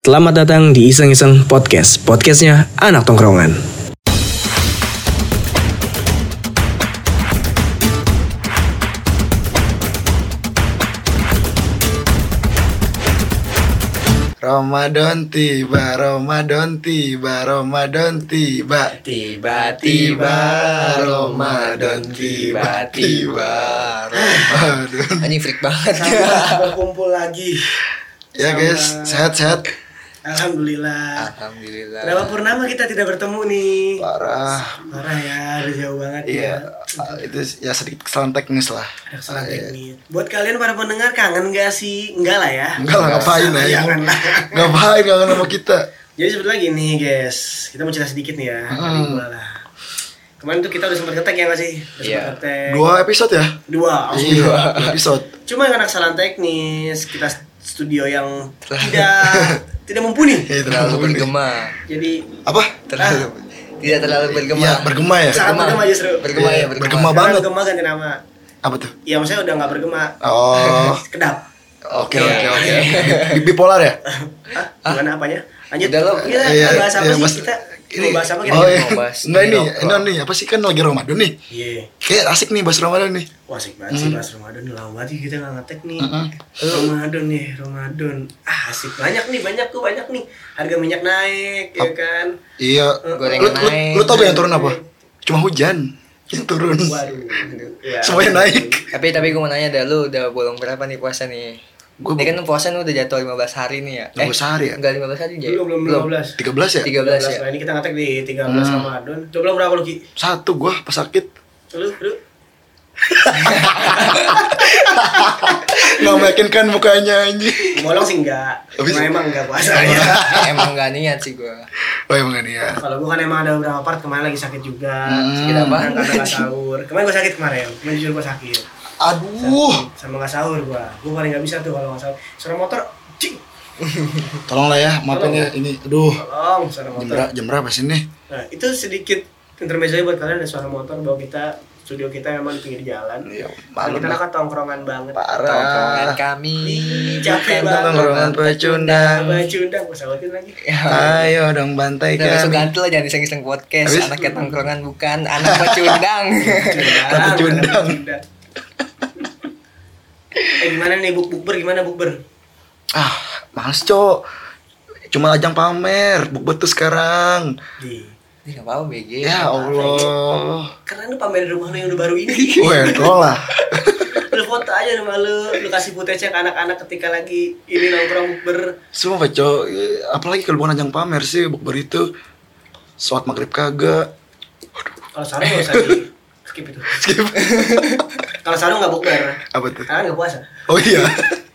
Selamat datang di Iseng Iseng Podcast. Podcastnya anak tongkrongan. Ramadan tiba, Ramadan tiba, Ramadan tiba. Tiba-tiba Ramadan tiba-tiba Ramadan. Anjing freak banget berkumpul lagi. Ya guys, sehat-sehat. Alhamdulillah. Alhamdulillah Berapa purnama kita tidak bertemu nih? Parah. Parah ya, udah jauh banget Iya, ya. itu ya sedikit kesalahan teknis lah. Ada kesalahan teknis. Buat kalian para pendengar kangen gak sih? Enggak lah ya. Enggak lah, ngapain ya? Jangan lah. Ngapain kangen sama kita? Jadi sebetulnya gini guys, kita mau cerita sedikit nih ya. Gua lah. Kemarin tuh kita udah sempat ketek ya nggak sih? Udah Iya. ketek. Dua episode ya? Dua. Iya, dua episode. Cuma karena kesalahan teknis, kita studio yang tidak tidak mumpuni. Ya, itu Terlalu bergema Iya. Iya, Apa? Terlalu Tidak terlalu bergema Iya, bergema ya? Sangat bergema justru. Bergema ya Iya, bergema banget. Bergema ganti nama. Apa tuh? Ya maksudnya udah nggak bergema. Oh, Kedap. oke oke oke. Bi- Bipolar ya? Hah? Gimana apanya? Lanjut. Udah lo. Kita Iya, bahas apa iya, sih? Mas- Kita Ini, mau bahas apa kita? oh iya. Mau bahas Enggak ini ini, nih, apa sih kan lagi Ramadan nih? Iya. Kayak asik nih bahas Ramadan nih. Wah asik banget sih bahas Ramadan Lama banget kita nggak ngetek nih Ramadan nih Ramadan Ah asik banyak nih banyak tuh banyak nih Harga minyak naik ya kan Iya. Gorengan Lu, lu, naik. lu tau gak yang turun apa? Cuma hujan yang turun. Waduh ya. Semuanya naik. Tapi tapi gue mau nanya dah lu udah bolong berapa nih puasa nih Gua Ini kan puasa lu udah jatuh 15 hari nih ya. 15 hari ya? Enggak 15 hari aja Belum belum 15 13 ya? 13 ya. Nah ini kita ngetek di 13 Hmm. Ramadan Coba belum berapa lu Ki? Satu gua pas sakit. Lu lu. Nggak meyakinkan mukanya anjing. Bolong sih enggak. Habis- Cuma emang enggak puasanya Emang gak niat sih gue Oh emang ini ya. Kalau gua kan emang ada beberapa part kemarin lagi sakit juga. Sakit apa? Kemarin karena nggak sahur. Kemarin gua sakit kemarin. Kemarin jujur gua sakit Aduh. sama nggak sahur gua gua paling nggak bisa tuh kalau nggak sahur suara motor cing Tolonglah ya, maafin ya ini. Aduh. tolong suara Jam motor berapa, jam berapa sih nih? nah itu sedikit intermezzo buat kalian ada suara motor bahwa kita studio kita memang di pinggir jalan Iya, kita lah. kan tongkrongan banget Tongkrongan Parah. kami Ih, capek banget. Tongkrongan pecundang. baju undang gua sawatin lagi Ayo dong bantai Udah besok kami. ganti lah jangan iseng-iseng podcast Habis- Anaknya tongkrongan bukan Anak pecundang Baju undang. Eh gimana nih buk bukber gimana bukber Ah, males cok. Cuma ajang pamer, bukber tuh sekarang. di Ini gak apa-apa BG Ya Allah. karena lu pamer rumah lu yang udah baru ini tolong lah. lu foto aja rumah lu lu kasih footage ke anak-anak ketika lagi ini nongkrong bukber Semua cok. Apalagi kalau bukan ajang pamer sih, bukber itu. Sholat maghrib kagak. Kalau sarung nggak usah di skip itu. Skip. Kalau sarung nggak bukber, Apa tuh? karena nggak puasa. Oh iya.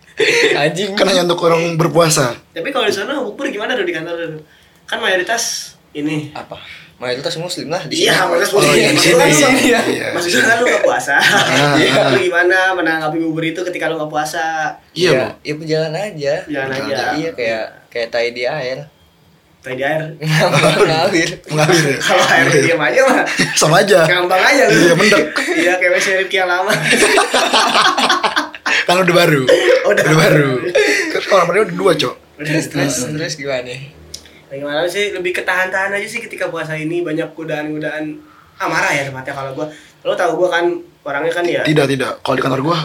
Anjing Kan hanya untuk orang berpuasa. Tapi kalau di sana bukber gimana tuh di kantor lu? Kan mayoritas ini. Apa? Mayoritas muslim lah di Iya, mayoritas Oh, muslim. iya, di Maksud sini. kan lu- Iya. Maksudnya kan lu nggak puasa. Ah. Iya. Lu gimana menanggapi bukber itu ketika lu nggak puasa? Iya, Iya, Bu. ya berjalan aja. Jalan Jalan aja. Iya kayak kayak tai di air. Tadi di air. Ngalir. Mengalir ya? Kalau air diam aja mah Sama aja. ngambang aja lu. Iya, mendek. Iya, kayak WC Rifki yang lama. Kan udah baru. Udah. Udah baru. Kan orang mereka udah dua, Cok. Terus terus terus gimana nih? Gimana sih lebih ketahan-tahan aja sih ketika puasa ini banyak godaan-godaan amarah ya tempatnya kalau gua lo tau gua kan orangnya kan ya Tidak, tidak. Kalau di kantor gua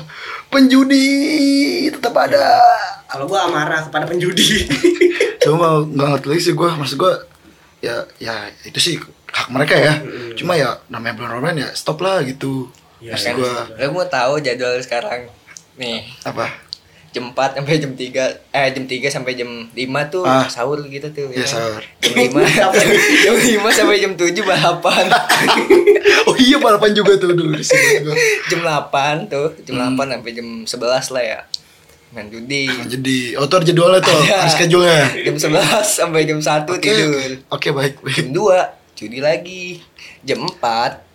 penjudi tetap ada. kalau gua amarah kepada penjudi Cuma nggak ngerti lagi sih gua. Maksud gua ya ya itu sih hak mereka ya. Cuma ya namanya bulan Ramadan ya stop lah gitu. Iya, Maksud iya. gua Lo mau tahu jadwal sekarang? Nih, apa? jam 4 sampai jam 3 eh jam 3 sampai jam 5 tuh Ah. sahur gitu tuh. Ya, kan? sahur. Jam 5 jam 5 sampai jam 7 balapan. Iya balapan juga tuh dulu di sini gua. jam 8 tuh, jam Hmm. 8 sampai jam 11 lah ya. Main judi. Jadi oh tuh jadwalnya tuh, Ada. schedule-nya. Jam 11 sampai jam 1 Oke, tidur. Oke, baik, baik. Jam 2 judi lagi. Jam 4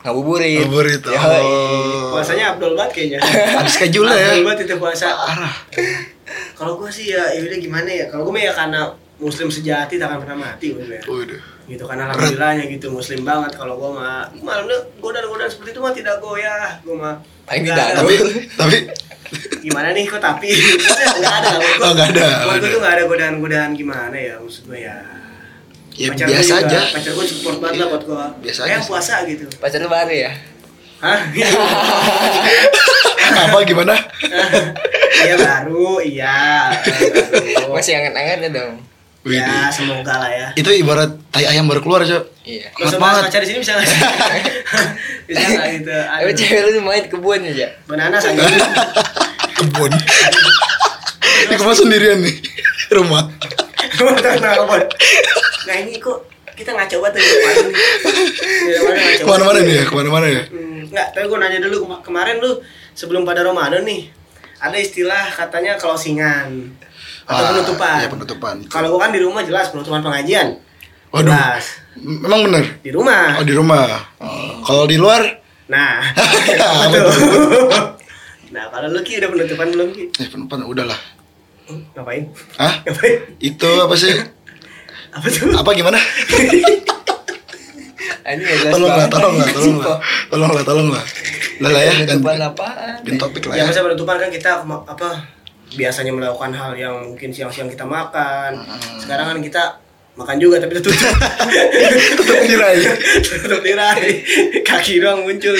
ngabuburit. Ngabuburit, Yoi. oh. puasanya Abdul banget kayaknya Ada schedule ya. Abdul banget itu puasa Parah. kalau gua sih ya ya udah gimana ya kalau gua mah ya karena muslim sejati tak akan pernah mati gue ya. Waduh. gitu kan alhamdulillahnya gitu muslim banget kalau gue mah malam godaan-godaan seperti itu mah tidak goyah gue mah Nggak tidak ada. Tapi tapi gimana nih kok tapi nggak ada gua- Oh, nggak ada, gua tuh ada. nggak ada godaan-godaan gimana ya maksud gue ya ya Pacar biasa juga- aja. pacar gue support banget lah buat gue Biasa kayak aja puasa gitu Pacar lu baru ya? hah Apa gimana? iya baru iya baru. Masih anget-angetnya dong. Ya semoga lah ya Itu ibarat tai ayam baru keluar, Cok. Iya. Gak usah Hangat bahas banget. pacar di sini bisa nggak sih? bisa nggak gitu? Aduh. cewek lu main ke kebun aja. Bananas aja. Kebun. Ini ke mana sendirian nih? Rumah. Nah ini kok kita ngaco banget nih kemarin nih. Ya, kemarin ngaco Ke mana-mana nih ya? Ke mana-mana ya? Hmm, Nggak, tapi gue nanya dulu kema- kemarin lu sebelum pada Ramadan nih ada istilah katanya closingan atau Ah, penutupan. iya, penutupan. Kalau gua kan di rumah jelas penutupan pengajian. Waduh. Jelas. Memang bener? Di rumah. Oh, di rumah. Oh, Kalau di luar? Nah, nah kalau lu Ki udah penutupan belum Ki? Eh, penutupan udahlah. Hmm, Ngapain? Hah? Ngapain? Itu apa sih? Apa tuh? Apa gimana? Tolonglah, tolonglah, tolonglah. Tolonglah, tolonglah. Lah ya, ganti, apaan? ganti topik lah Ya ya. masa penutupan kan kita apa biasanya melakukan hal yang mungkin siang-siang kita makan. Sekarang kan kita makan juga tapi tutup. Tetap tirai. tutup tirai. Kaki doang muncul.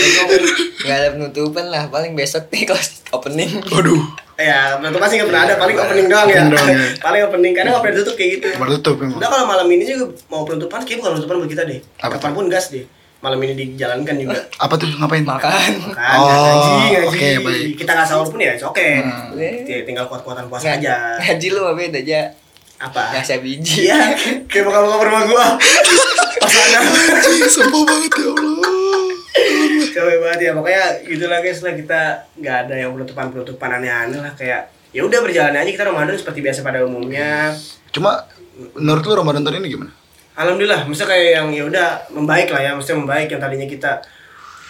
Gak ada penutupan lah. Paling besok nih kalau opening. Waduh, ya, penutupan sih nggak pernah ada, paling opening doang ya. Opening doang ya. paling opening karena nggak pernah tutup kayak gitu. baru tutup. Udah kalau malam ini juga mau penutupan, kayak bukan penutupan buat kita deh. Kapan pun gas deh. Malam ini dijalankan juga. Apa tuh ngapain? Makan. Kan, Oh, ngaji, ngaji. oke, baik. Kita nggak sahur pun ya, oke. Hmm. Tinggal kuat-kuatan puasa aja. Ngaji lu mah beda aja. Apa? Ngasih biji. Iya, kayak bakal-bakal rumah gua. Pas ada. Ih, Sumpah banget ya Allah. Capek banget ya, pokoknya gitu lah guys lah kita nggak ada yang penutupan-penutupan aneh-aneh lah kayak ya udah berjalan aja kita Ramadan seperti biasa pada umumnya. Cuma menurut lu Ramadan tahun ini gimana? Alhamdulillah, maksudnya kayak yang ya udah membaik lah ya, maksudnya membaik yang tadinya kita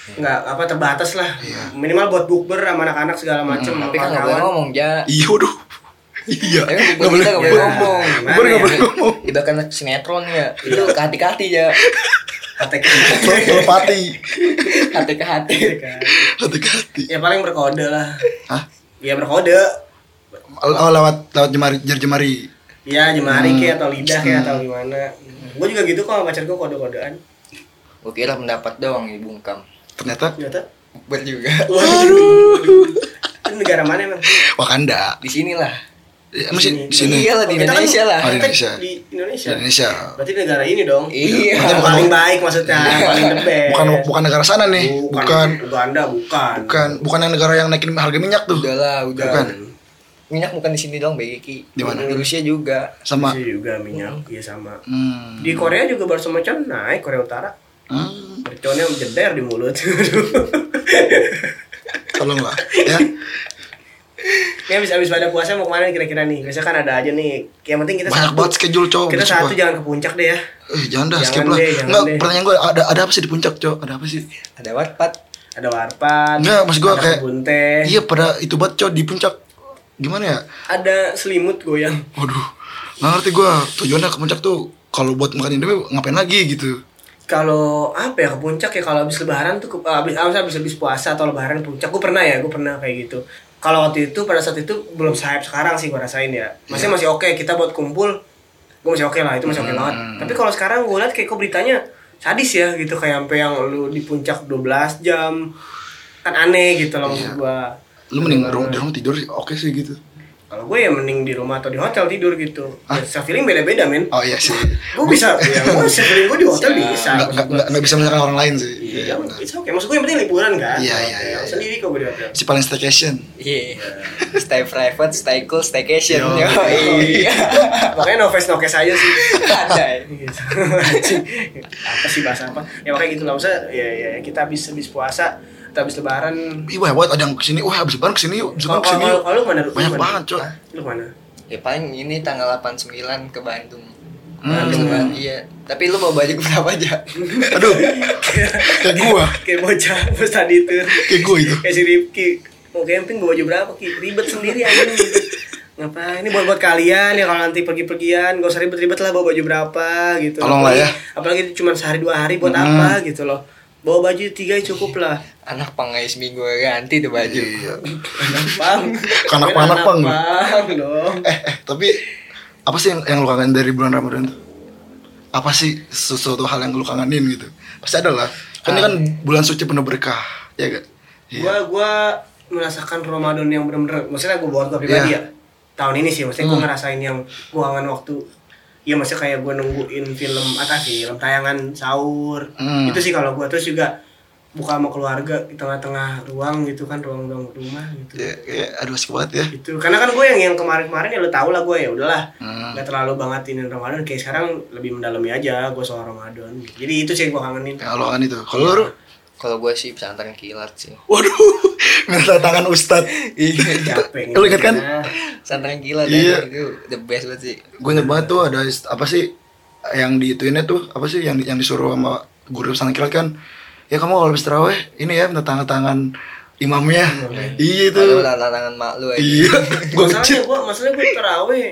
nggak apa terbatas lah Iya. minimal buat bukber sama anak-anak segala macem sama Tapi kan gak boleh ngomong, Ja. Iya, waduh. Iya. Tapi kan Nggak boleh kita gak boleh ngomong. Nggak boleh ngomong. Kita kan sinetron ya. Itu ke hati-hati ya. Atek. Telepati. Hati ke hati. Hati-hati. ya paling berkode lah Hah? ya berkode Oh, lewat lewat jemari, jemari. Ya jemari Hmm. kayak atau lidah kayak atau gimana gue juga gitu kok sama pacar gue kode-kodean Gue kira pendapat doang dibungkam. Ternyata ternyata Ber juga. waduh itu negara mana emang Wakanda. Di sinilah. Ya, masih di sini. Iya lah di kan- Indonesia lah. Oh, di Indonesia. di Indonesia Di Indonesia. berarti negara ini dong Iya. yang paling baik maksudnya paling the best Bukan bukan negara sana nih. Bukan Uganda bukan bukan bukan yang negara yang naikin harga minyak tuh. Udah lah, udah. Bukan. Minyak bukan di sini dong, Begi. Di mana? Di Rusia juga. Sama. Iya juga minyak iya sama Hmm. di Korea juga baru semacam naik Korea Utara Hmm. merconnya jeder di mulut Tolonglah ya. Ya habis habis pada puasa mau ke mana kira-kira nih? Biasa kan ada aja nih. Yang penting kita Banyak satu. banget schedule cowok. Kita satu jangan ke puncak deh ya. Eh, jangan dah, Jangan skip lah. Enggak, pertanyaan gue ada ada apa sih di puncak, Cok? Ada apa sih? Ada Wattpad. Ada warpan. Enggak, maksud gua ada kayak- kebun teh. Iya, pada itu banget, Cok, di puncak. Gimana ya? Ada selimut goyang. Waduh. Nggak ngerti gue tujuannya ke puncak tuh kalau buat makan Indomie ngapain lagi gitu. Kalau apa ya ke puncak ya kalau habis lebaran tuh habis habis habis, habis puasa atau lebaran ke puncak gue pernah ya gue pernah kayak gitu. Kalau waktu itu pada saat itu belum hype sekarang sih gue rasain ya. Masih masih oke kita buat kumpul gue masih oke lah itu masih oke banget. Tapi kalau sekarang gue liat kayak kok beritanya sadis ya gitu kayak sampai yang lu di puncak 12 jam kan aneh gitu loh maksud gue. Lu mending rum- di rumah tidur sih, oke sih gitu. Kalau gue ya mending di rumah atau di hotel tidur gitu. Ya, self feeling beda-beda men. Oh iya sih. Gue bisa, ya, gue self feeling gue di hotel bisa. Nggak, nggak, nggak, nggak bisa menyalahkan orang lain sih. Iya, it's okay. Maksud gue yang penting liburan kan. Iya, Di iya, iya, iya. Sendiri kok gue di hotel. Si paling staycation. Iya. Stay private, stay cool, staycation. Yo. Yo, iya. Makanya no face no case aja sih. Ada. ya. Gitu. Apa sih bahasa apa? Ya makanya gitu lah. Maksudnya ya, ya kita habis habis puasa, kita habis lebaran. Ih, wah, buat ada yang ke sini. Wah, abis lebaran ke sini yuk. Abis Kalau lebaran ke sini yuk. kalau mana? Lu Banyak mana? banget, Cok. Hah? Lu mana? Ya paling ini tanggal 89 ke Bandung. Hmm. Habis lebaran, Iya. Tapi lu mau baju berapa aja? Aduh, kayak gua. Kayak bocah pas tadi itu. Kayak gua itu. Kayak si Rifki mau camping bawa baju berapa ki ribet sendiri aja Ngapain? Ini buat buat kalian ya kalau nanti pergi-pergian gak usah ribet-ribet lah bawa baju berapa gitu. Tolong lah Apalagi- ya. Apalagi cuma sehari dua hari buat Hmm. apa gitu loh. Bawa baju tiga cukup lah. Anak pangai seminggu ganti tuh baju. Iya. Anak pang. Kanak Main panak, anak Pang. pang dong. Eh, eh, tapi apa sih yang, yang lu kangen dari bulan Ramadan tuh? Apa sih sesuatu hal yang lu kangenin gitu? Pasti ada lah. Kan ini kan bulan suci penuh berkah, ya gak? Iya. Gua gua merasakan Ramadan yang benar-benar maksudnya gua buat gua pribadi Iya. ya. Tahun ini sih maksudnya gua Hmm. ngerasain yang gua kangen waktu Iya maksudnya kayak gua nungguin film apa film tayangan sahur. Hmm. Itu sih kalau gua terus juga buka sama keluarga di tengah-tengah ruang gitu kan ruang-ruang rumah gitu. Ya, ya, aduh asik banget ya. Gitu. Karena kan gue yang yang kemarin-kemarin ya lo tau lah gue ya udahlah Hmm. terlalu banget ini Ramadan kayak sekarang lebih mendalami aja gue soal Ramadan. Jadi itu sih yang gue kangenin. Lo kan itu. Kalau lu, Kalau gue sih pesantren kilat sih. waduh, minta tangan ustad. Iya. Capek. Lu inget kan? Pesantren kilat Iya. ya, itu the best banget sih. Gue inget banget tuh ada apa sih yang di ituinnya tuh apa sih yang yang disuruh sama guru pesantren kilat kan? Ya kamu kalau habis terawih ini ya minta tangan tangan imamnya. Iya itu. Kalau tantangan mak lu aja. Iya. Gue masalahnya kecil. gue masalahnya gue terawih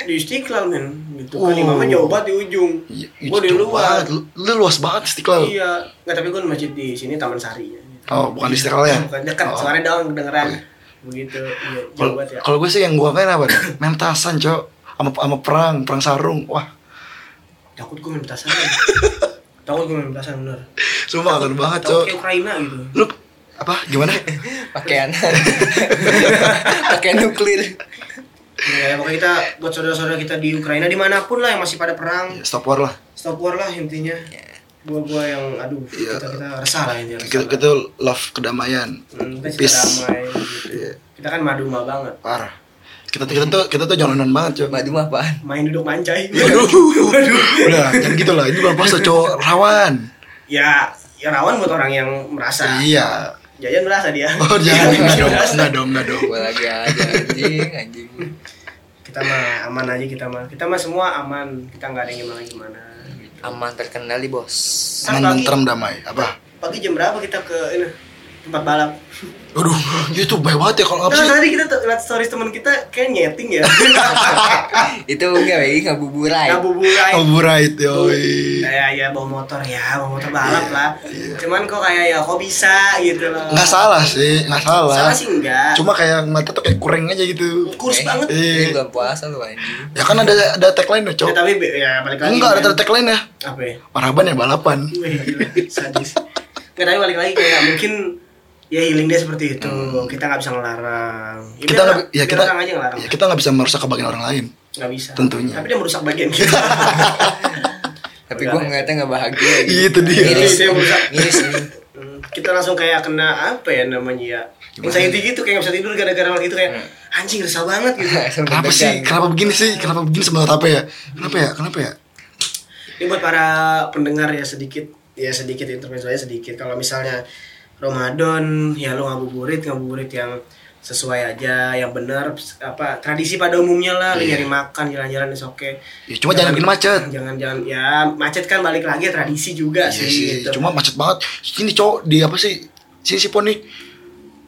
di istiqlal men gitu kan Oh. imamnya jauh banget di ujung Iya, gue di luar. Lu, lu luas banget istiqlal. iya nggak tapi gue di masjid di sini Taman Sari ya. Oh, bukan di istiqlal ya? bukan dekat Oh. suaranya dong kedengeran begitu iya jauh banget ya kalau gue sih yang gue kangen apa? nih? Main tasan, Cok. Sama sama perang, perang sarung. Wah, takut gue main petasan takut gue main petasan bener sumpah kangen banget, Cok. kayak Ukraina gitu Lu apa? Gimana? Pakaian. Pakai nuklir. Ya pokoknya kita buat saudara-saudara kita di Ukraina di mana pun lah yang masih pada perang Ya, Stop war lah. stop war lah intinya gua-gua yang aduh Iya. kita kita resah lah ini Kita, kita love kedamaian. Hmm, kita Peace. damai gitu. Iya. kita kan maduma banget Parah. Kita kita tuh kita tuh jalanan banget, Cok. Madu mah apaan? main duduk mancai Waduh. Udah, jangan gitu lah. Ini bulan puasa, Cok. Rawan. ya ya rawan buat orang yang merasa Iya. Jajan merasa dia Oh, jangan enggak dong. Enggak dong, enggak dong. Gue lagi aja anjing, anjing. Kita mah aman aja kita mah kita mah semua aman kita nggak ada yang gimana gimana Aman terkendali, Bos. Aman tenteram damai. Apa? pagi jam berapa kita ke ini tempat balap Aduh, itu baik banget ya kalau apa Nah, sih? tadi kita tuh lihat stories teman kita kayak nyeting ya Itu enggak lagi ngabuburai. ngabuburai Override, yoi. kayak ya bawa motor ya bawa motor balap lah cuman kok kayak ya kok bisa gitu loh Nggak salah sih, nggak salah. salah sih enggak Cuma kayak mata tuh kayak kurang aja gitu. kurus banget Iya. Ini belum puasa lu anjing. Ya kan ada ada tagline ya, ya, Cok. tapi be- ya balik lagi Enggak, ada kan. tagline ya. apa ya Marhaban ya balapan. Wih, sadis nggak tapi balik lagi kayak mungkin ya healing dia seperti itu kita nggak bisa ngelarang ya, Hmm. Kita nggak ya kita orang aja ngelarang ya kita nggak bisa merusak kebahagiaan orang lain. nggak bisa Tentunya. tapi dia merusak bagian kita Tapi gue ngeliatnya nggak bahagia gitu. Itu dia. Miris, Itu yang merusak. miris nih. Hmm, kita langsung kayak kena apa ya namanya ya anxiety gitu kayak nggak bisa tidur gara-gara hal gitu kayak anjing resah banget gitu Kenapa sih? Kenapa begini sih? Kenapa begini sebenarnya apa ya? Kenapa ya? Kenapa ya? Ini buat para pendengar ya sedikit ya sedikit intermezzo aja sedikit. Kalau misalnya Ramadan ya lu ngabuburit ngabuburit yang sesuai aja yang benar apa tradisi pada umumnya lah lu nyari makan jalan-jalan is oke. Ya, cuma jangan bikin macet. Jangan jangan ya macet kan balik lagi tradisi juga Iya sih, sih, gitu. cuma macet banget. Sini cowok di apa sih? Sini si Pon nih.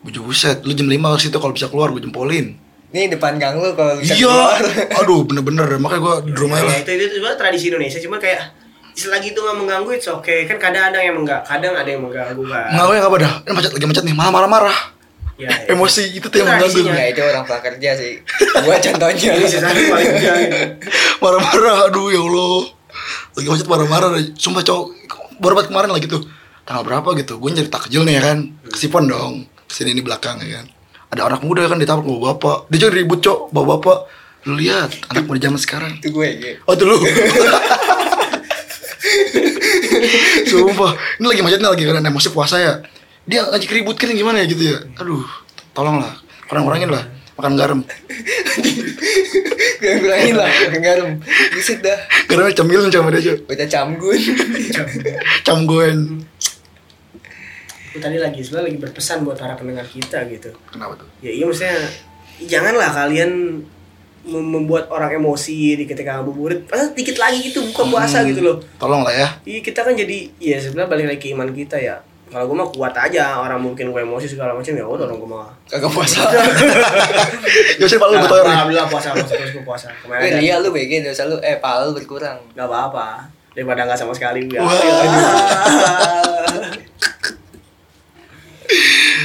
Buju buset, lu jam 5 harus itu kalau bisa keluar gue jempolin. Nih depan gang lu kalau bisa Iya. keluar. Aduh, bener-bener makanya gue di rumah Ya, lah. itu itu sebenarnya tradisi Indonesia cuma kayak selagi itu nggak mengganggu itu oke kan kadang ada yang enggak kadang ada yang mengganggu kan Nggak yang apa dah? Ini macet lagi macet nih, malah marah-marah. ya, ya. Emosi itu tuh yang mengganggu. Enggak itu orang prakerja sih. Gua contohnya. Ini sih satu paling enggak gitu. marah-marah aduh ya Allah lagi macet marah-marah sumpah cowok baru banget kemarin lagi tuh tanggal berapa gitu gue nyari takjil nih ya kan ke Sipon dong ke sini ini belakang ya kan ada anak muda kan ditabrak bawa bapak dia juga ribut cok bawa bapak lu lihat anak muda zaman sekarang Itu gue gitu. oh tuh lu sumpah. Ini lagi macetnya lagi karena emosi puasa ya. Dia ngajak ribut kan gimana ya gitu ya? Aduh tolonglah. Kurang-kurangin lah makan garam. Gue bilangin lah, garam. Buset dah. garamnya cemilin sama dia cok Bocah camgun. camgoen Aku tadi lagi sebenarnya lagi berpesan buat para pendengar kita gitu. kenapa tuh? Ya iya maksudnya janganlah kalian membuat orang emosi di ketika ngabuburit. Ah, dikit lagi gitu buka puasa gitu loh. tolong lah ya Iya kita kan jadi ya sebenarnya balik lagi ke iman kita ya. kalau gue mah kuat aja orang mungkin gue emosi segala macam ya udah dong gue mah Kagak puasa. Ya sih paling gue tau nih. alhamdulillah puasa puasa terus gue puasa kemarin iya lu BG dosa lu eh pahala lu berkurang. nggak apa-apa daripada nggak sama sekali ya.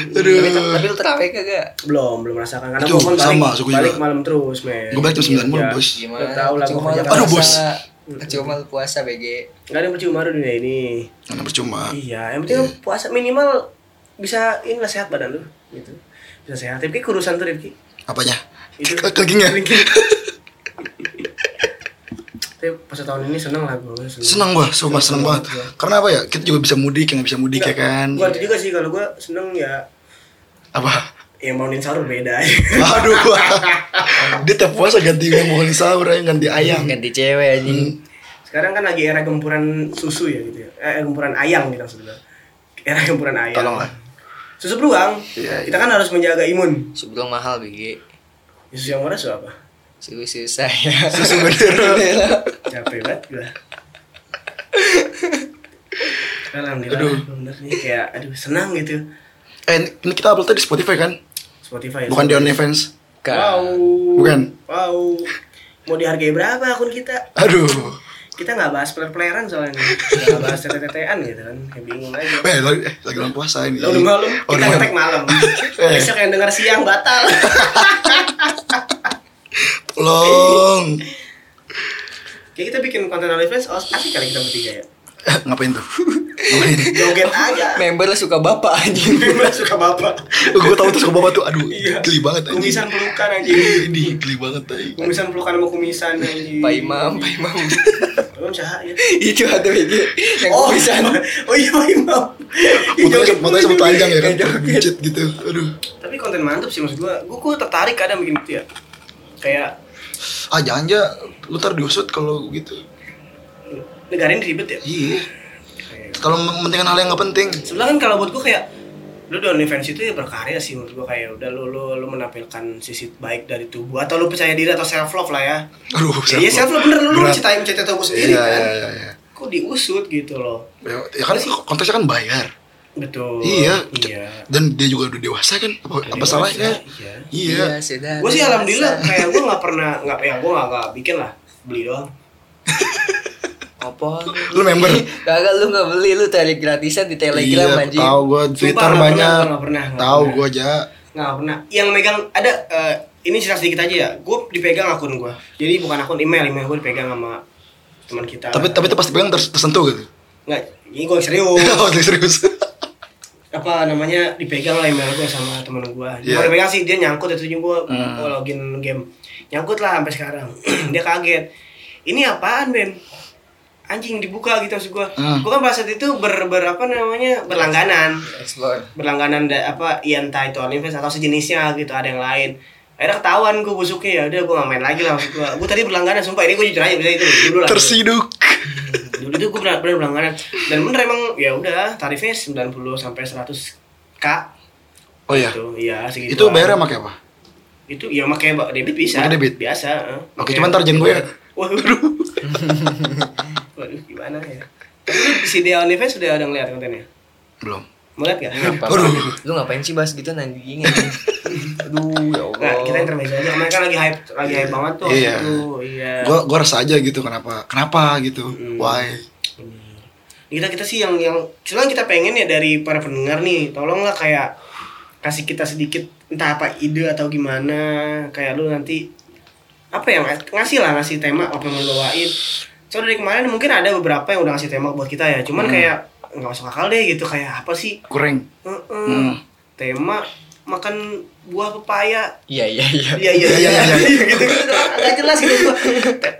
Aduh. tapi lu terawih kagak? belum belum merasakan karena gue kan balik, sama, suku balik juga. malam terus men Gue balik jam 9 mulu, Iya. bos. Gimana? Lu tahu lah gue lu Aduh, bos. puasa. Percuma lu puasa BG. nggak ada yang percuma dunia ini Mana percuma. iya yang penting puasa minimal bisa ini lah sehat badan lu gitu bisa sehat Rifki kurusan tuh Rifki Apanya? Itu. Ke- Kelingnya. tapi pas tahun ini seneng lah gue Senang gua, sumpah senang banget. Karena apa ya? Kita juga bisa mudik, yang nggak bisa mudik ya kan. gue juga sih kalau gue seneng ya Apa? yang bangunin sahur beda Aduh, dia tiap puasa ganti yang mau sahur, yang ganti ayam. Ganti cewek anjing. sekarang kan lagi era gempuran susu ya gitu ya eh gempuran ayang gitu maksudnya era gempuran ayang Tolonglah. susu beruang Iya, kita kan harus menjaga imun Sebelum mahal BG. susu yang murah susu apa Susu saya. Susu bendera. capek banget gue Alhamdulillah Aduh. bener nih kayak aduh senang gitu Eh, ini kita upload di Spotify kan? Spotify ya. Bukan di OnlyFans. wow Bukan. wow mau dihargai berapa akun kita Aduh. kita nggak bahas player-playeran soalnya nih nggak bahas tete-tetean gitu kan kayak bingung aja Eh, lagi, eh, lagi bulan puasa ini. Udah malam, Oh, kita ngetek malam. Eh. Besok yang dengar siang batal. Tolong. Kayak kita bikin konten OnlyFans, oh asik kali kita bertiga ya. Ngapain tuh? Ngapain? Joget aja. Member suka bapak anjing. Memang suka bapak. gue tahu tuh suka bapak tuh. Aduh, Iya. geli banget anjing. Kumisan pelukan anjing. Ini geli banget anjing. Kumisan pelukan sama kumisan anjing. Pak Imam, Pak Imam. Cahaya. Itu ada BG yang Oh, bisa. oh iya Pak Imam. Fotonya sama telanjang ya kan? Joget. Buncit gitu. Aduh. Tapi konten mantep sih maksud gua. Gua, gua tertarik kadang bikin gitu ya. Kayak Ah, jangan aja. Lu ntar diusut kalau gitu. Negara ini ribet ya. Iya. Kalau mementingkan hal yang nggak penting. Sebenarnya kan kalau buat gua kayak lu di OnlyFans itu ya berkarya sih menurut gua kayak udah lu lu lu menampilkan sisi baik dari tubuh atau lu percaya diri atau self love lah ya. Aduh, Ya, iya self love bener lu lu Berat. ceritain cerita tubuh sendiri Iya, kan. iya, iya, iya. Kok diusut gitu loh. Ya, ya kan konteksnya kan bayar. Betul. Iya. Iya. Dan dia juga udah dewasa kan? Apa, apa dewasa, salahnya? iya. Iya. sudah. Gue sih alhamdulillah kayak gue nggak pernah nggak ya gue nggak bikin lah beli doang. Apa? Lu member? Kagak lu nggak beli lu cari gratisan di Telegram iya, anjing. tahu gua Twitter pernah, banyak. nggak pernah, nggak Tahu pernah. gua aja. Nggak pernah. Yang megang ada eh, ini cerita sedikit aja ya. Gue dipegang akun gue. Jadi bukan akun email email gue dipegang sama teman kita. Tapi tapi itu pasti pegang ter- tersentuh gitu. nggak. Ini gue serius. Oh, serius. apa namanya dipegang lah email gue sama temen gue Iya. yeah. dipegang sih dia nyangkut itu juga gue Hmm. login game nyangkut lah sampai sekarang dia kaget ini apaan Ben anjing dibuka gitu maksud gue Hmm. gue kan pada saat itu ber, ber apa namanya berlangganan Explore. berlangganan da, apa ya entah itu OnlyFans atau sejenisnya gitu ada yang lain akhirnya ketahuan gue busuknya ya udah gue gak main lagi lah maksud gue gue tadi berlangganan sumpah ini gue jujur aja bisa itu dulu lah Tersiduk. dulu itu gue benar benar berlangganan dan bener emang ya udah tarifnya 90 sampai 100 k Oh iya. Gitu, iya segitu Itu bayarnya pakai apa? itu ya pakai debit bisa Pakai debit? biasa. Oke, Pakai- cuman ntar jangan gue ya. waduh waduh gimana ya tapi lu di CD OnlyFans sudah ada ngeliat kontennya Belum. melihat gak? Apa? Aduh. Lu ngapain sih bahas gitu anjing? Aduh, ya Allah. Nah, kita intermezzo aja. Kemarin kan lagi hype, lagi hype banget tuh. Iya. Itu, iya. Gua gua rasa aja gitu kenapa? Kenapa gitu? Hmm. Why? kita kita sih yang yang cuman kita pengen ya dari para pendengar nih tolonglah kayak kasih kita sedikit entah apa ide atau gimana kayak lu nanti apa ya ngas- ngasih lah ngasih tema apa yang mau lu bawain so dari kemarin mungkin ada beberapa yang udah ngasih tema buat kita ya cuman Hmm. kayak nggak masuk akal deh gitu kayak apa sih Kurang. Heeh. Hmm. tema makan buah pepaya Iya, iya, iya. iya iya Iya, iya iya, iya. gitu gitu nggak jelas gitu gua.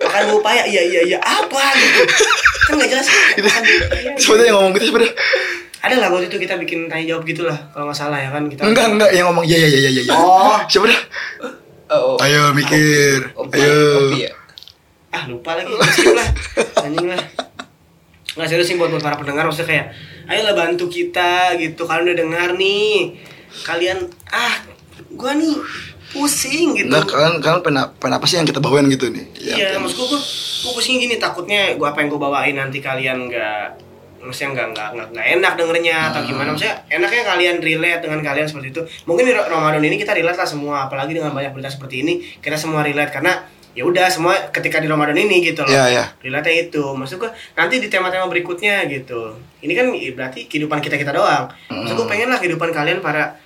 makan buah pepaya iya iya iya apa gitu kan nggak jelas buah pepaya. Sebenarnya yang ngomong gitu sebenarnya ada lah waktu itu kita bikin tanya jawab gitu lah kalau nggak salah ya kan kita enggak enggak yang ngomong iya iya iya iya. iya. Oh. Siapa dah? Oh, oh. Ayo mikir. Opi, Ayo. Ya? ah lupa lagi skip lah. Anjing lah. Nggak serius sih buat, buat para pendengar maksudnya kayak ayolah bantu kita gitu. Kalian udah dengar nih. Kalian ah gua nih pusing gitu. Enggak kalian kalian pengen, pengen apa sih yang kita bawain gitu nih? iya maksud gua, gua gua pusing gini takutnya gua apa yang gua bawain nanti kalian nggak maksudnya nggak nggak nggak nggak enak dengernya atau gimana. Maksudnya enaknya kalian relate dengan kalian seperti itu. Mungkin di Ramadan ini kita relate lah semua apalagi dengan banyak berita seperti ini kita semua relate. Karena ya udah semua ketika di Ramadan ini gitu loh Iya, iya. relate itu maksud gua nanti di tema-tema berikutnya gitu ini kan berarti kehidupan kita kita doang maksud gua pengen lah kehidupan kalian para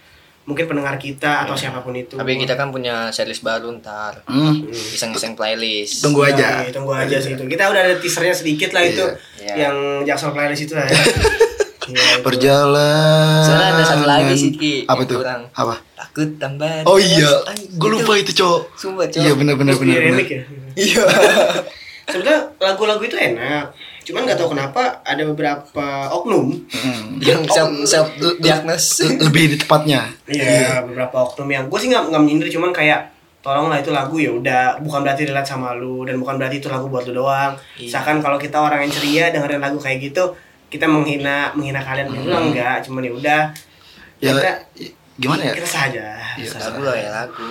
mungkin pendengar kita atau siapa pun itu Tapi kita kan punya series baru ntar. Hmm. Iseng-iseng playlist. Tunggu aja. Iya, tunggu aja sih itu. Kita udah ada teasernya sedikit lah itu Iya. yang Jackson playlist itu lah ya. Iya, itu. Perjalanan. Soalnya ada satu lagi sih, Ki, Apa tuh? kurang. Apa? Takut tambah. Oh iya, gue lupa itu cowok. Sumpah, cowok. Iya benar benar benar. remake ya. Iya. Sebenarnya lagu-lagu itu enak. Cuman nggak tahu kenapa ada beberapa oknum. Hmm. yang self self diagnos. Le- Lebih di tepatnya. Iya, beberapa oknum yang gue sih nggak nggak menyindir cuman kayak tolonglah itu lagu ya udah bukan berarti relate sama lu dan bukan berarti itu lagu buat lu doang. Iya. Misalkan kalau kita orang yang ceria dengerin lagu kayak gitu, kita menghina menghina kalian itu lah enggak, cuman ya udah Ya kita gimana ya? kita saja. Iya, Lagu lah ya lagu.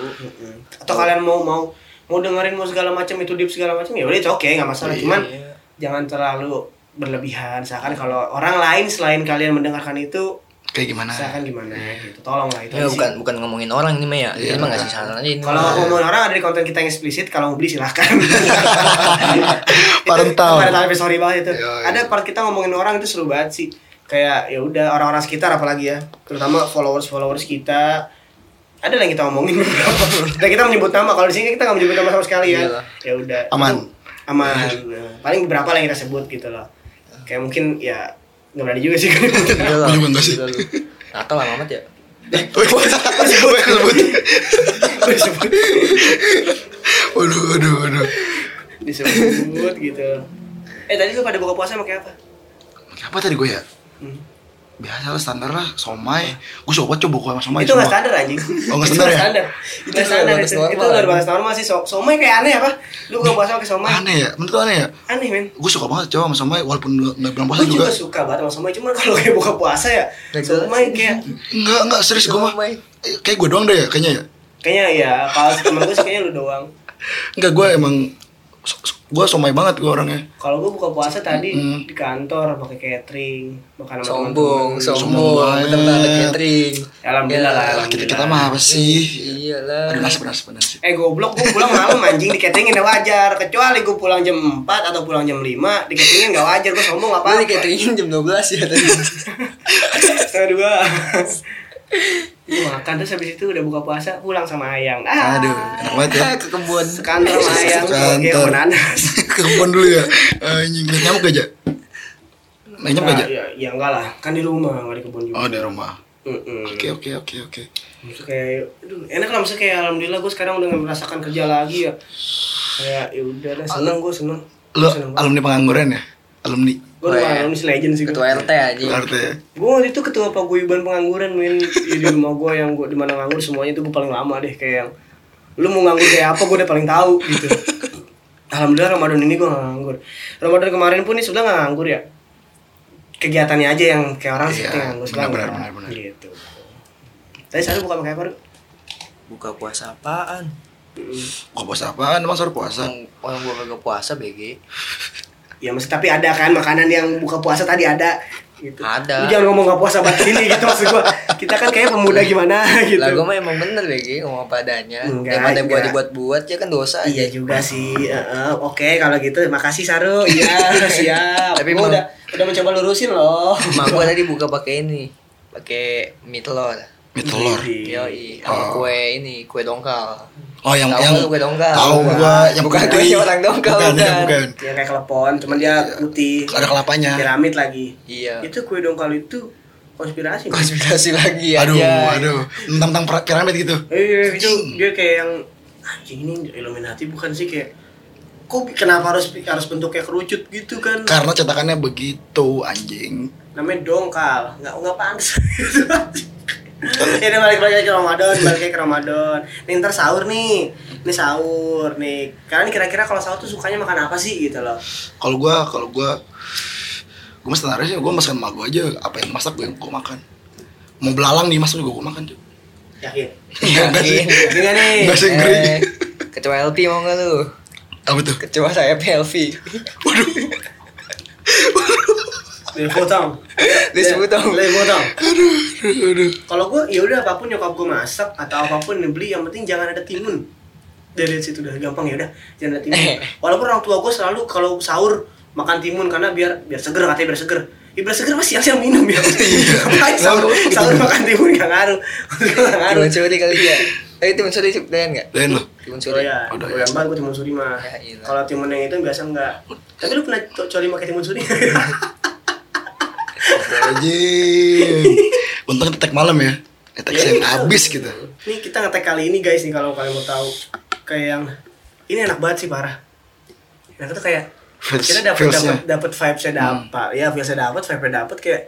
Atau kalian mau mau mau dengerin mau segala macam itu deep segala macam ya udah itu oke nggak masalah Iya. cuman Iya. jangan terlalu berlebihan misalkan kalau orang lain selain kalian mendengarkan itu Kayak gimana? misalkan gimana gitu tolong lah itu Ya bukan bukan ngomongin orang ini mah ya. Iya, Ini mah bukan. ngasih saran aja ini. kalau mah. ngomongin orang ada di konten kita yang eksplisit kalau mau beli silahkan Parental. parental episode banget itu Iya, iya. ada part kita ngomongin orang itu seru banget sih kayak ya udah orang-orang sekitar apalagi ya terutama followers followers kita ada yang kita omongin beberapa dan kita menyebut nama kalau di sini kita nggak menyebut nama sama sekali ya ya udah Aman. Aman paling beberapa lah yang kita sebut gitu loh kayak mungkin ya nggak berani juga sih kan Iya. Gua juga enggak sih. Atau lama amat ya. Gue sebut. disebut Waduh, waduh, waduh. disebut gitu eh tadi lu pada buka puasa pakai apa Apa tadi gue ya? Hmm. Biasa lah standar lah, somai. Gue coba coba buku sama somai itu nggak standar anjing Oh, nggak standar ya? standar itu Itu nggak standar batas itu normal, itu luar batas normal sih so somai kayak aneh apa lu buka puasa pakai somai Aneh ya? Menurut aneh ya? aneh men Gue suka banget coba sama somai walaupun nggak nggak bilang puasa gue juga juga. suka banget sama somai cuman kalau kayak buka puasa ya Nggak somai kayak Enggak, enggak serius gue mah. Eh, Kayak gue doang deh ya, kayaknya ya. kayaknya ya kalau temen gue sih kayaknya lu doang Enggak, gue emang gue somai banget gue orangnya. kalau gue buka puasa tadi Mm. di kantor pakai catering makan sama Sombong, teman-teman. Sombong sombong. banget. Bener-bener ada catering. Alhamdulillah lah, Ya, Lah, kita kita mah apa sih? Iyalah. Aduh nasib nasib nasib. Eh goblok gue pulang malam anjing di cateringin ya wajar Kecuali gue pulang jam 4 atau pulang jam 5 Di cateringin gak wajar gue sombong apa Lu di cateringin jam 12 ya tadi. Setengah dua Gua makan terus habis itu udah buka puasa pulang sama ayang ah, Aduh, enak banget ya. Ke kebun. Sekantor sama ayang kebun nanas Ke kebun dulu ya. Anjing, naik nyamuk aja. Naik nyamuk aja. Nah, ya, ya enggak lah Kan di rumah gak di kebun juga Oh, di rumah. Oke, oke, oke, oke. Maksudnya kayak aduh, enak lah maksudnya kayak alhamdulillah gue sekarang udah merasakan kerja lagi ya kayak ya udah lah seneng gue seneng Lo alumni pengangguran ya? Alumni. Gue Oh, udah iya. alumni legend sih Ketua RT aja. Ya. gue waktu itu ketua paguyuban pengangguran men di di rumah gue yang gue di mana nganggur semuanya itu gue paling lama deh kayak yang lu mau nganggur kayak apa gue udah paling tahu gitu alhamdulillah ramadan ini gue gak nganggur ramadan kemarin pun nih sebelah gak nganggur ya kegiatannya aja yang kayak orang Iya, seperti nganggur sebelah benar, enggak. benar, benar. gitu tadi saya buka pakai apa? Buka puasa apaan? Kok puasa apaan? Emang sahur puasa? Orang, gua kagak puasa BG. Ya mesti tapi ada kan makanan yang buka puasa tadi ada gitu Ada. lu jangan ngomong gak puasa banget ini gitu maksud gue kita kan kayak pemuda gimana gitu Lah gua mah emang bener BG ngomong apa adanya. Enggak, Daripada buat dibuat-buat ya kan dosa Iya aja. juga sih. Heeh, Oke kalau gitu makasih Saru. Iya siap. Tapi Gua udah udah mencoba lurusin loh. Mak gua tadi buka pakai ini. Pakai mie telur. Mie telur. Yoi, sama Oh. kue ini, kue dongkal. Oh, yang Tahu yang kue dongkal? Tahu Bukan. gua yang Bukan putih. kuenya orang dongkal, Bukan, bukan. ya, bukan. Yang kayak kelepon, cuman dia putih. Ada kelapanya. Piramid lagi. Iya. Itu kue dongkal itu konspirasi. Konspirasi lagi Aduh, aja. aduh. Tentang piramid gitu. Eh itu dia kayak yang anjing ini Illuminati bukan sih kayak kok kenapa harus harus bentuknya kerucut gitu kan Karena cetakannya begitu anjing. namanya dongkal nggak nggak pantas udah balik lagi ke Ramadan balik lagi ke Ramadan nih ntar sahur nih ini sahur nih kalian kira-kira kalau sahur tuh sukanya makan apa sih gitu loh Kalau gua kalau gua gua mesti sih gua masakan emak gua aja apa yang masak gua yang gua makan. Mau belalang dimasak juga gua makan tuh. yakin Iya sih? yakin nggak nih Enggak sih ngeri. Eh, kecoa LP mau nggak lu? Apa tuh? Kecoa saya LP. Nih, Dari potong. Dari potong. Dari potong. Kalau gue ya udah apa pun nyokap gue masak atau apa pun yang beli yang penting jangan ada timun. Dari situ udah gampang ya udah jangan ada timun. Walaupun orang tua gue selalu kalau sahur makan timun karena biar biar seger katanya biar seger. Ya biar seger masih siang minum ya. Ngapain sahur, sahur makan timun gak ngaruh. Gak ngaruh. Timun suri kali ya. Eh timun suri doyan nggak? Dan lo. Timun Oh suri. ya, Udah, doyan banget timun suri mah. Ya, iyalah. Kalau timun yang itu biasa enggak. Tapi lu pernah co- coli pakai timun suri? Anjing. Untung tag malam ya. Tag Iya, yang habis gitu. Nih kita ngetek kali ini guys nih kalau kalian mau tahu. Kayak yang ini enak banget sih parah. Nah itu kayak kita dapat dapat dapat vibes-nya dapat. Ya vibes-nya dapat, vibe-nya dapat kayak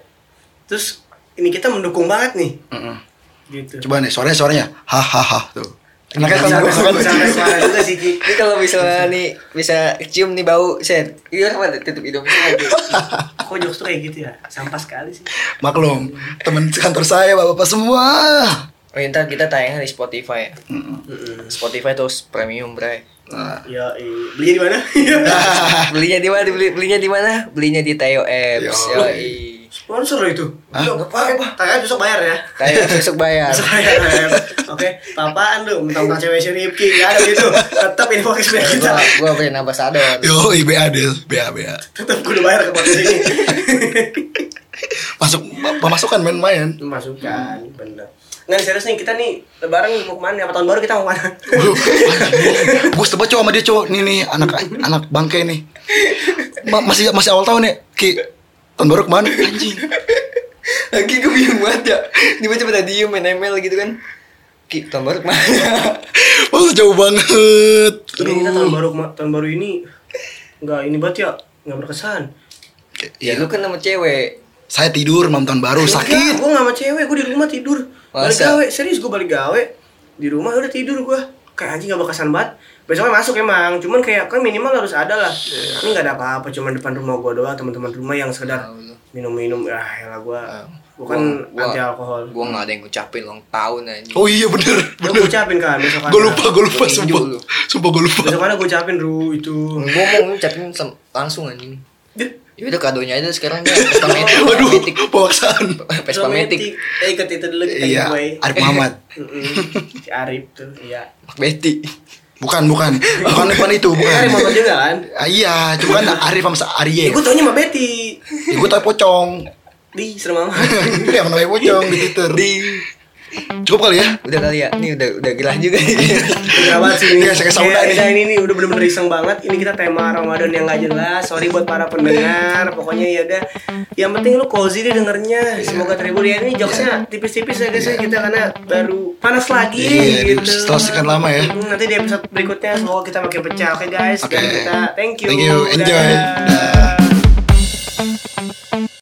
terus ini kita mendukung banget nih. Mm-mm. Gitu. Coba nih suaranya suaranya hahaha tuh. Enak kan Sampai sama suara juga sih Ki. Ini kalau misalnya nih bisa cium nih bau set. Iya apa tutup hidung aja. Kok jokes tuh kayak gitu ya? Sampah sekali sih. Maklum, teman kantor saya bapak-bapak semua. Oh, ntar kita tayangnya di Spotify ya. Mm-mm. Spotify terus premium, Bray. Nah, Ya, eh, belinya di mana? belinya di mana? Beli, belinya di mana? Belinya di Tayo Apps. Yo. Yoi. Sponsor lo itu. Hah? Yuk, apa? Kalian besok bayar ya. Tayo besok bayar. Besok bayar. Em. Oke, papaan lu? Mentang-mentang cewek si Rifki, gak ada gitu. Tetap ini punya kita. gua gua brand ambassador. yo IBA Del, BA BA. Tetap kudu bayar ke podcast ini. Masuk pemasukan main-main. Masukkan, bener. Nggak serius nih, kita nih lebaran mau ke mana? Apa tahun baru kita mau ke mana? Gue tebak cowok sama dia cowok nih nih anak anak bangke nih. Ma- masih masih awal tahun ya, Ki. Tahun baru ke mana? Anjing. Lagi gue bingung banget ya. Tiba-tiba pada diem main ML gitu kan. Ki, tahun baru ke mana? Oh jauh banget. Ini kita tahun baru tahun baru ini nggak ini banget ya, nggak berkesan. Ya lu kan sama cewek. Saya tidur malam tahun baru sakit. Gue nggak sama cewek, gue di rumah tidur. Balik Masa? gawe, serius gue balik gawe. Di rumah udah tidur gue. Kayak anjing gak berkesan banget. Besoknya masuk emang, cuman kayak kan minimal harus ada lah. Ini nggak ada apa-apa, cuman depan rumah gue doang, teman-teman rumah yang sekedar minum-minum. Ah, ya gue, gue kan Gua- gua- anti alkohol. Gua nggak ada yang ngucapin ulang tahun aja. Oh iya bener bener. ucapin kan besok Gue lupa gue lupa Gua tinju sumpah. Sumpah gue lupa. Besoknya gue ucapin ru itu. Gua mau ngucapin langsung anjing. Dia- Ya udah kadonya aja sekarang ya. Vespa Matic. Waduh, paksaan. Vespa Matic. Eh ikut itu dulu kita Iya, giveaway. Arif Muhammad. Si Arif tuh, iya. Betty. Bukan, bukan. Bukan bukan itu, bukan. Arif Muhammad juga kan? Ah, iya, cuma kan Arif sama Ya, Arye. gue taunya sama Betty. Ya, gue tau pocong. Di, serem amat. Yang namanya pocong di Twitter. Di. Cukup kali ya? Udah kali ya. Ini udah udah gerah juga. Udah banget sih ini. Iya, saya sauna Kayak nih. kita ini nih udah bener-bener iseng banget. Ini kita tema Ramadan yang gak jelas. Sorry buat para pendengar. Pokoknya ya udah. Yang penting lu cozy deh dengernya. Semoga terhibur ya. Ini jokesnya tipis-tipis ya guys ya kita karena baru panas lagi Iya, gitu. setelah sekian lama ya. Hmm, Nanti di episode berikutnya semoga kita makin pecah. Oke guys. Oke. Dan kita thank you. Thank you. Enjoy. Dadah.